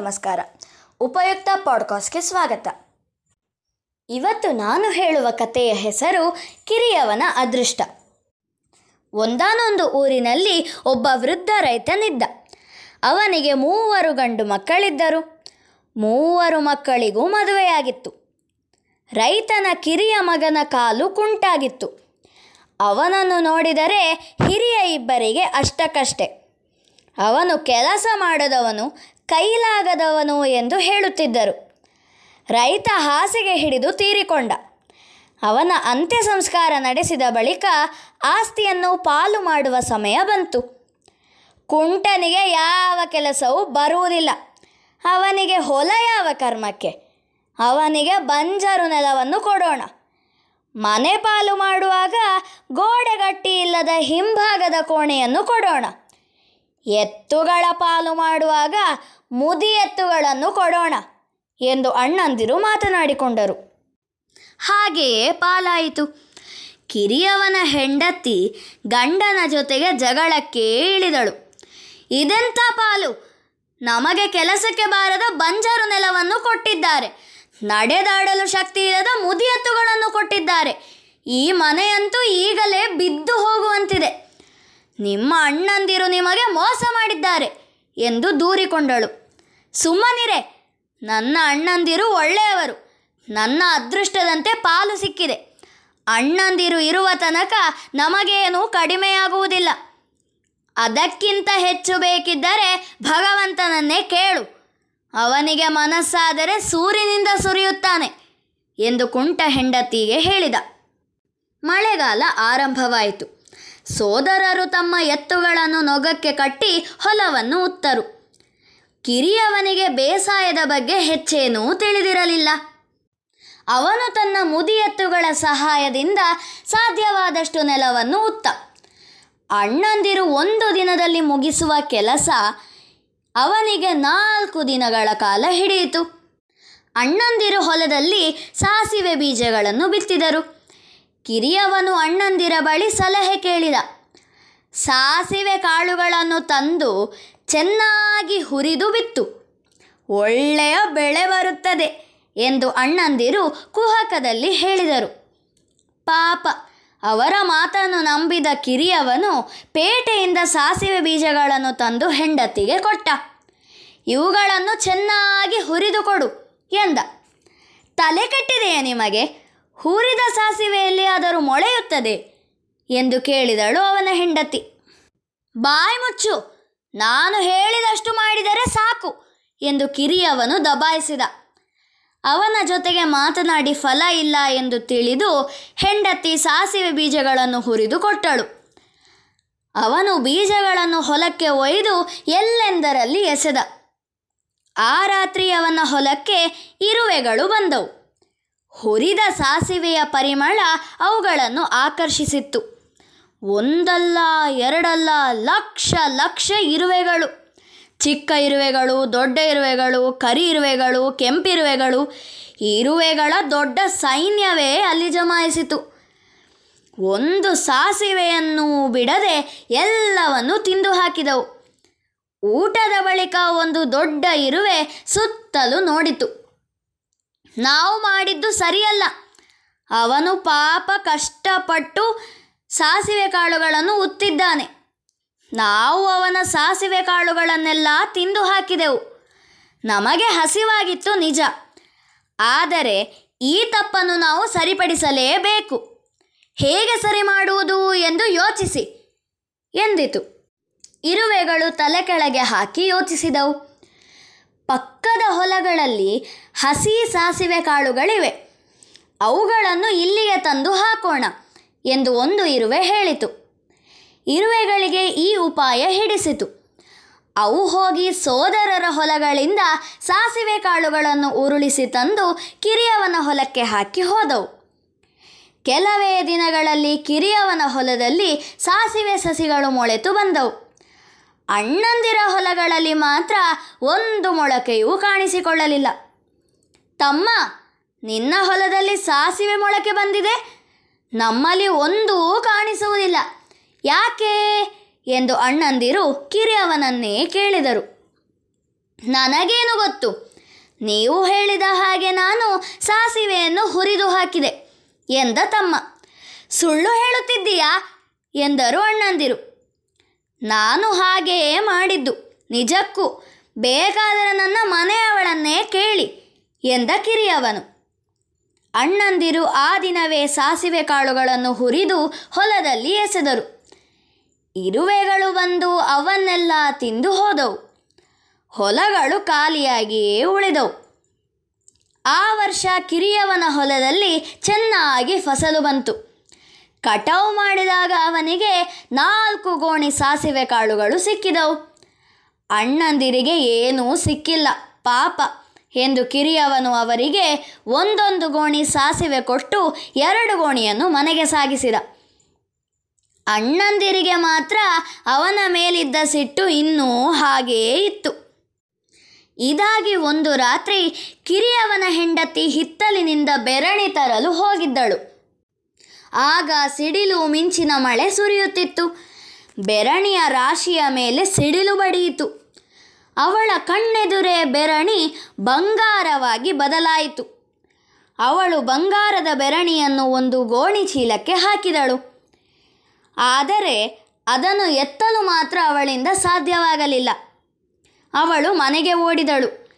ನಮಸ್ಕಾರ. ಉಪಯುಕ್ತ ಪಾಡ್ಕಾಸ್ಟ್ಗೆ ಸ್ವಾಗತ. ಇವತ್ತು ನಾನು ಹೇಳುವ ಕಥೆಯ ಹೆಸರು ಕಿರಿಯವನ ಅದೃಷ್ಟ. ಒಂದಾನೊಂದು ಊರಿನಲ್ಲಿ ಒಬ್ಬ ವೃದ್ಧ ರೈತನಿದ್ದ. ಅವನಿಗೆ ಮೂವರು ಗಂಡು ಮಕ್ಕಳಿದ್ದರು. ಮೂವರು ಮಕ್ಕಳಿಗೂ ಮದುವೆಯಾಗಿತ್ತು. ರೈತನ ಕಿರಿಯ ಮಗನ ಕಾಲು ಕುಂಟಾಗಿತ್ತು. ಅವನನ್ನು ನೋಡಿದರೆ ಹಿರಿಯ ಇಬ್ಬರಿಗೆ ಅಷ್ಟಕ್ಕಷ್ಟೆ. ಅವನು ಕೆಲಸ ಮಾಡದವನು ಕೈಲಾಗದವನು ಎಂದು ಹೇಳುತ್ತಿದ್ದರು. ರೈತ ಹಾಸಿಗೆ ಹಿಡಿದು ತೀರಿಕೊಂಡ. ಅವನ ಅಂತ್ಯ ಸಂಸ್ಕಾರ ನಡೆಸಿದ ಬಳಿಕ ಆಸ್ತಿಯನ್ನು ಪಾಲು ಮಾಡುವ ಸಮಯ ಬಂತು. ಕುಂಟನಿಗೆ ಯಾವ ಕೆಲಸವೂ ಬರುವುದಿಲ್ಲ. ಅವನಿಗೆ ಹೊಲ ಯಾವ ಕರ್ಮಕ್ಕೆ? ಅವನಿಗೆ ಬಂಜರು ನೆಲವನ್ನು ಕೊಡೋಣ. ಮನೆ ಪಾಲು ಮಾಡುವಾಗ ಗೋಡೆಗಟ್ಟಿ ಇಲ್ಲದ ಹಿಂಭಾಗದ ಕೋಣೆಯನ್ನು ಕೊಡೋಣ. ಎತ್ತುಗಳ ಪಾಲು ಮಾಡುವಾಗ ಮುದಿ ಎತ್ತುಗಳನ್ನು ಕೊಡೋಣ ಎಂದು ಅಣ್ಣಂದಿರು ಮಾತನಾಡಿಕೊಂಡರು. ಹಾಗೆಯೇ ಪಾಲಾಯಿತು. ಕಿರಿಯವನ ಹೆಂಡತಿ ಗಂಡನ ಜೊತೆಗೆ ಜಗಳಕ್ಕೆ ಇಳಿದಳು. ಇದೆಂಥ ಪಾಲು? ನಮಗೆ ಕೆಲಸಕ್ಕೆ ಬಾರದ ಬಂಜರು ನೆಲವನ್ನು ಕೊಟ್ಟಿದ್ದಾರೆ. ನಡೆದಾಡಲು ಶಕ್ತಿ ಇಲ್ಲದ ಮುದಿ ಎತ್ತುಗಳನ್ನು ಕೊಟ್ಟಿದ್ದಾರೆ. ಈ ಮನೆಯಂತೂ ಈಗಲೇ ಬಿದ್ದು ನಿಮ್ಮ ಅಣ್ಣಂದಿರು ನಿಮಗೆ ಮೋಸ ಮಾಡಿದ್ದಾರೆ ಎಂದು ದೂರಿಕೊಂಡಳು. ಸುಮ್ಮನಿರೆ, ನನ್ನ ಅಣ್ಣಂದಿರು ಒಳ್ಳೆಯವರು, ನನ್ನ ಅದೃಷ್ಟದಂತೆ ಪಾಲು ಸಿಕ್ಕಿದೆ. ಅಣ್ಣಂದಿರು ಇರುವ ತನಕ ನಮಗೇನೂ ಕಡಿಮೆಯಾಗುವುದಿಲ್ಲ. ಅದಕ್ಕಿಂತ ಹೆಚ್ಚು ಬೇಕಿದ್ದರೆ ಭಗವಂತನನ್ನೇ ಕೇಳು. ಅವನಿಗೆ ಮನಸ್ಸಾದರೆ ಸೂರಿನಿಂದ ಸುರಿಯುತ್ತಾನೆ ಎಂದು ಕುಂಟ ಹೆಂಡತಿಗೆ ಹೇಳಿದ. ಮಳೆಗಾಲ ಆರಂಭವಾಯಿತು. ಸೋದರರು ತಮ್ಮ ಎತ್ತುಗಳನ್ನು ನೊಗಕ್ಕೆ ಕಟ್ಟಿ ಹೊಲವನ್ನು ಉತ್ತರು. ಕಿರಿಯವನಿಗೆ ಬೇಸಾಯದ ಬಗ್ಗೆ ಹೆಚ್ಚೇನೂ ತಿಳಿದಿರಲಿಲ್ಲ. ಅವನು ತನ್ನ ಮುದಿಯತ್ತುಗಳ ಸಹಾಯದಿಂದ ಸಾಧ್ಯವಾದಷ್ಟು ನೆಲವನ್ನು ಉತ್ತ. ಅಣ್ಣಂದಿರು ಒಂದು ದಿನದಲ್ಲಿ ಮುಗಿಸುವ ಕೆಲಸ ಅವನಿಗೆ ನಾಲ್ಕು ದಿನಗಳ ಕಾಲ ಹಿಡಿಯಿತು. ಅಣ್ಣಂದಿರು ಹೊಲದಲ್ಲಿ ಸಾಸಿವೆ ಬೀಜಗಳನ್ನು ಬಿತ್ತಿದರು. ಕಿರಿಯವನು ಅಣ್ಣಂದಿರ ಬಳಿ ಸಲಹೆ ಕೇಳಿದ. ಸಾಸಿವೆ ಕಾಳುಗಳನ್ನು ತಂದು ಚೆನ್ನಾಗಿ ಹುರಿದು ಬಿತ್ತು. ಒಳ್ಳೆಯ ಬೆಳೆ ಬರುತ್ತದೆ ಎಂದು ಅಣ್ಣಂದಿರು ಕುಹಕದಲ್ಲಿ ಹೇಳಿದರು. ಪಾಪ, ಅವರ ಮಾತನ್ನು ನಂಬಿದ ಕಿರಿಯವನು ಪೇಟೆಯಿಂದ ಸಾಸಿವೆ ಬೀಜಗಳನ್ನು ತಂದು ಹೆಂಡತಿಗೆ ಕೊಟ್ಟ. ಇವುಗಳನ್ನು ಚೆನ್ನಾಗಿ ಹುರಿದು ಕೊಡು ಎಂದ. ತಲೆ ಕೆಟ್ಟಿದೆಯೇ ನಿಮಗೆ? ಹುರಿದ ಸಾಸಿವೆಯಲ್ಲಿ ಆದರೂ ಮೊಳೆಯುತ್ತದೆ ಎಂದು ಕೇಳಿದಳು ಅವನ ಹೆಂಡತಿ. ಬಾಯಿ ಮುಚ್ಚು, ನಾನು ಹೇಳಿದಷ್ಟು ಮಾಡಿದರೆ ಸಾಕು ಎಂದು ಕಿರಿಯವನು ದಬಾಯಿಸಿದ. ಅವನ ಜೊತೆಗೆ ಮಾತನಾಡಿ ಫಲ ಇಲ್ಲ ಎಂದು ತಿಳಿದು ಹೆಂಡತಿ ಸಾಸಿವೆ ಬೀಜಗಳನ್ನು ಹುರಿದು ಕೊಟ್ಟಳು. ಅವನು ಬೀಜಗಳನ್ನು ಹೊಲಕ್ಕೆ ಒಯ್ದು ಎಲ್ಲೆಂದರಲ್ಲಿ ಎಸೆದ. ಆ ರಾತ್ರಿ ಅವನ ಹೊಲಕ್ಕೆ ಇರುವೆಗಳು ಬಂದವು. ಹುರಿದ ಸಾಸಿವೆಯ ಪರಿಮಳ ಅವುಗಳನ್ನು ಆಕರ್ಷಿಸಿತ್ತು. ಒಂದಲ್ಲ, ಎರಡಲ್ಲ, ಲಕ್ಷ ಲಕ್ಷ ಇರುವೆಗಳು. ಚಿಕ್ಕ ಇರುವೆಗಳು, ದೊಡ್ಡ ಇರುವೆಗಳು, ಕರಿ ಇರುವೆಗಳು ಕೆಂಪಿರುವೆಗಳು ಇರುವೆಗಳ ದೊಡ್ಡ ಸೈನ್ಯವೇ ಅಲ್ಲಿ ಜಮಾಯಿಸಿತು. ಒಂದು ಸಾಸಿವೆಯನ್ನು ಬಿಡದೆ ಎಲ್ಲವನ್ನು ತಿಂದು ಹಾಕಿದವು ಊಟದ ಬಳಿಕ ಒಂದು ದೊಡ್ಡ ಇರುವೆ ಸುತ್ತಲೂ ನೋಡಿತು. ನಾವು ಮಾಡಿದ್ದು ಸರಿಯಲ್ಲ. ಅವನು ಪಾಪ ಕಷ್ಟಪಟ್ಟು ಸಾಸಿವೆ ಕಾಳುಗಳನ್ನು ಉತ್ತಿದ್ದಾನೆ. ನಾವು ಅವನ ಸಾಸಿವೆ ಕಾಳುಗಳನ್ನೆಲ್ಲ ತಿಂದು ಹಾಕಿದೆವು. ನಮಗೆ ಹಸಿವಾಗಿತ್ತು ನಿಜ. ಆದರೆ ಈ ತಪ್ಪನ್ನು ನಾವು ಸರಿಪಡಿಸಲೇಬೇಕು. ಹೇಗೆ ಸರಿ ಮಾಡುವುದು ಎಂದು ಯೋಚಿಸಿ ಎಂದಿತು. ಇರುವೆಗಳು ತಲೆ ಕೆಳಗೆ ಹಾಕಿ ಯೋಚಿಸಿದವು. ಪಕ್ಕದ ಹೊಲಗಳಲ್ಲಿ ಹಸಿ ಸಾಸಿವೆ ಕಾಳುಗಳಿವೆ. ಅವುಗಳನ್ನು ಇಲ್ಲಿಗೆ ತಂದು ಹಾಕೋಣ ಎಂದು ಒಂದು ಇರುವೆ ಹೇಳಿತು. ಇರುವೆಗಳಿಗೆ ಈ ಉಪಾಯ ಹಿಡಿಸಿತು. ಅವು ಹೋಗಿ ಸೋದರರ ಹೊಲಗಳಿಂದ ಸಾಸಿವೆ ಕಾಳುಗಳನ್ನು ಉರುಳಿಸಿ ತಂದು ಕಿರಿಯವನ ಹೊಲಕ್ಕೆ ಹಾಕಿ ಹೋದವು. ಕೆಲವೇ ದಿನಗಳಲ್ಲಿ ಕಿರಿಯವನ ಹೊಲದಲ್ಲಿ ಸಾಸಿವೆ ಸಸಿಗಳು ಮೊಳೆತು ಬಂದವು. ಅಣ್ಣಂದಿರ ಹೊಲಗಳಲ್ಲಿ ಮಾತ್ರ ಒಂದು ಮೊಳಕೆಯೂ ಕಾಣಿಸಿಕೊಳ್ಳಲಿಲ್ಲ. ತಮ್ಮ, ನಿನ್ನ ಹೊಲದಲ್ಲಿ ಸಾಸಿವೆ ಮೊಳಕೆ ಬಂದಿದೆ. ನಮ್ಮಲ್ಲಿ ಒಂದೂ ಕಾಣಿಸುವುದಿಲ್ಲ. ಯಾಕೆ ಎಂದು ಅಣ್ಣಂದಿರು ಕಿರಿಯವನನ್ನೇ ಕೇಳಿದರು. ನನಗೇನು ಗೊತ್ತು? ನೀವು ಹೇಳಿದ ಹಾಗೆ ನಾನು ಸಾಸಿವೆಯನ್ನು ಹುರಿದು ಹಾಕಿದೆ ಎಂದ ತಮ್ಮ. ಸುಳ್ಳು ಹೇಳುತ್ತಿದ್ದೀಯಾ? ಎಂದರು ಅಣ್ಣಂದಿರು. ನಾನು ಹಾಗೆಯೇ ಮಾಡಿದ್ದು. ನಿಜಕ್ಕೂ, ಬೇಕಾದರೆ ನನ್ನ ಮನೆಯವಳನ್ನೇ ಕೇಳಿ ಎಂದ ಕಿರಿಯವನು. ಅಣ್ಣಂದಿರು ಆ ದಿನವೇ ಸಾಸಿವೆ ಕಾಳುಗಳನ್ನು ಹುರಿದು ಹೊಲದಲ್ಲಿ ಎಸೆದರು. ಇರುವೆಗಳು ಬಂದು ಅವನ್ನೆಲ್ಲ ತಿಂದು ಹೋದವು. ಹೊಲಗಳು ಖಾಲಿಯಾಗಿಯೇ ಉಳಿದವು. ಆ ವರ್ಷ ಕಿರಿಯವನ ಹೊಲದಲ್ಲಿ ಚೆನ್ನಾಗಿ ಫಸಲು ಬಂತು. ಕಟಾವು ಮಾಡಿದಾಗ ಅವನಿಗೆ ನಾಲ್ಕು ಗೋಣಿ ಸಾಸಿವೆ ಕಾಳುಗಳು ಸಿಕ್ಕಿದವು. ಅಣ್ಣಂದಿರಿಗೆ ಏನೂ ಸಿಕ್ಕಿಲ್ಲ. ಪಾಪ. ಎಂದು ಕಿರಿಯವನು ಅವರಿಗೆ ಒಂದೊಂದು ಗೋಣಿ ಸಾಸಿವೆ ಕೊಟ್ಟು ಎರಡು ಗೋಣಿಯನ್ನು ಮನೆಗೆ ಸಾಗಿಸಿದ. ಅಣ್ಣಂದಿರಿಗೆ ಮಾತ್ರ ಅವನ ಮೇಲಿದ್ದ ಸಿಟ್ಟು ಇನ್ನೂ ಹಾಗೆಯೇ ಇತ್ತು. ಇದಾಗಿ ಒಂದು ರಾತ್ರಿ ಕಿರಿಯವನ ಹೆಂಡತಿ ಹಿತ್ತಲಿನಿಂದ ಬೆರಣಿ ತರಲು ಹೋಗಿದ್ದಳು. ಆಗ ಸಿಡಿಲು ಮಿಂಚಿನ ಮಳೆ ಸುರಿಯುತ್ತಿತ್ತು. ಬೆರಣಿಯ ರಾಶಿಯ ಮೇಲೆ ಸಿಡಿಲು ಬಡಿಯಿತು. ಅವಳ ಕಣ್ಣೆದುರೇ ಬೆರಣಿ ಬಂಗಾರವಾಗಿ ಬದಲಾಯಿತು. ಅವಳು ಬಂಗಾರದ ಬೆರಣಿಯನ್ನು ಒಂದು ಗೋಣಿ ಚೀಲಕ್ಕೆ ಹಾಕಿದಳು. ಆದರೆ ಅದನ್ನು ಎತ್ತಲು ಮಾತ್ರ ಅವಳಿಂದ ಸಾಧ್ಯವಾಗಲಿಲ್ಲ. ಅವಳು ಮನೆಗೆ ಓಡಿದಳು.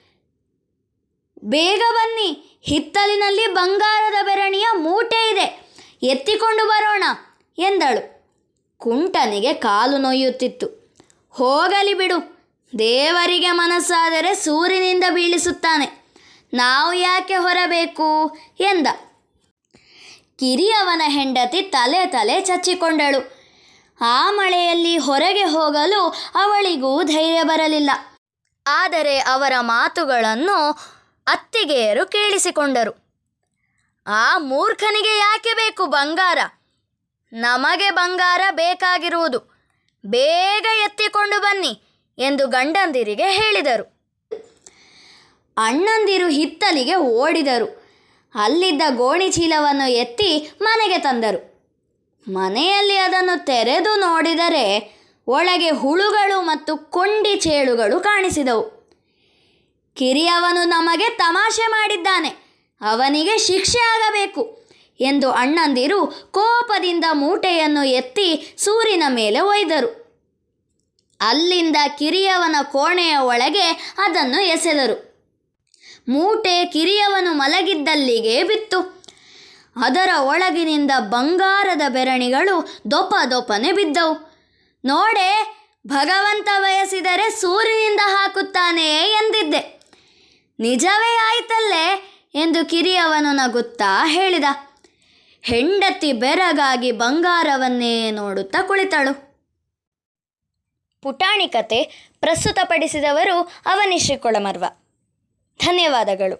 ಬೇಗ ಬನ್ನಿ, ಹಿತ್ತಲಿನಲ್ಲಿ ಬಂಗಾರದ ಬೆರಣಿಯ ಮೂಟೆ ಇದೆ. ಎತ್ತಿಕೊಂಡು ಬರೋಣ ಎಂದಳು. ಕುಂಟನಿಗೆ ಕಾಲು ನೋಯುತ್ತಿತ್ತು. ಹೋಗಲಿ ಬಿಡು. ದೇವರಿಗೆ ಮನಸ್ಸಾದರೆ ಸೂರಿನಿಂದ ಬೀಳಿಸುತ್ತಾನೆ. ನಾವು ಯಾಕೆ ಹೊರಬೇಕು ಎಂದ. ಕಿರಿಯವನ ಹೆಂಡತಿ ತಲೆ ತಲೆ ಚಚ್ಚಿಕೊಂಡಳು. ಆ ಮಳೆಯಲ್ಲಿ ಹೊರಗೆ ಹೋಗಲು ಅವಳಿಗೂ ಧೈರ್ಯ ಬರಲಿಲ್ಲ. ಆದರೆ ಅವರ ಮಾತುಗಳನ್ನು ಅತ್ತಿಗೆಯರು ಕೇಳಿಸಿಕೊಂಡರು. ಆ ಮೂರ್ಖನಿಗೆ ಯಾಕೆ ಬೇಕು ಬಂಗಾರ? ನಮಗೆ ಬಂಗಾರ ಬೇಕಾಗಿರುವುದು. ಬೇಗ ಎತ್ತಿಕೊಂಡು ಬನ್ನಿ ಎಂದು ಗಂಡಂದಿರಿಗೆ ಹೇಳಿದರು. ಅಣ್ಣಂದಿರು ಹಿತ್ತಲಿಗೆ ಓಡಿದರು. ಅಲ್ಲಿದ್ದ ಗೋಣಿ ಚೀಲವನ್ನು ಎತ್ತಿ ಮನೆಗೆ ತಂದರು. ಮನೆಯಲ್ಲಿ ಅದನ್ನು ತೆರೆದು ನೋಡಿದರೆ ಒಳಗೆ ಹುಳುಗಳು ಮತ್ತು ಕೊಂಡಿ ಚೇಳುಗಳು ಕಾಣಿಸಿದವು. ಕಿರಿಯವನು ನಮಗೆ ತಮಾಷೆ ಮಾಡಿದ್ದಾನೆ. ಅವನಿಗೆ ಶಿಕ್ಷೆ ಆಗಬೇಕು ಎಂದು ಅಣ್ಣಂದಿರು ಕೋಪದಿಂದ ಮೂಟೆಯನ್ನು ಎತ್ತಿ ಸೂರಿನ ಮೇಲೆ ಒಯ್ದರು. ಅಲ್ಲಿಂದ ಕಿರಿಯವನ ಕೋಣೆಯ ಒಳಗೆ ಅದನ್ನು ಎಸೆದರು. ಮೂಟೆ ಕಿರಿಯವನು ಮಲಗಿದ್ದಲ್ಲಿಗೆ ಬಿತ್ತು. ಅದರ ಒಳಗಿನಿಂದ ಬಂಗಾರದ ಬೆರಣಿಗಳು ದೊಪ ದೊಪನೆ ಬಿದ್ದವು. ನೋಡೆ, ಭಗವಂತ ಬಯಸಿದರೆ ಸೂರ್ಯನಿಂದ ಹಾಕುತ್ತಾನೆ ಎಂದಿದ್ದೆ. ನಿಜವೇ ಆಯ್ತಲ್ಲೇ? ಎಂದು ಕಿರಿಯವನು ನಗುತ್ತಾ ಹೇಳಿದ, ಹೆಂಡತಿ ಬೆರಗಾಗಿ ಬಂಗಾರವನ್ನೇ ನೋಡುತ್ತಾ ಕುಳಿತಳು. ಪುಟಾಣಿ ಕತೆ ಪ್ರಸ್ತುತಪಡಿಸಿದವರು ಅವನಿಶ್ರೀ ಕೊಳಮರ್ವ. ಧನ್ಯವಾದಗಳು.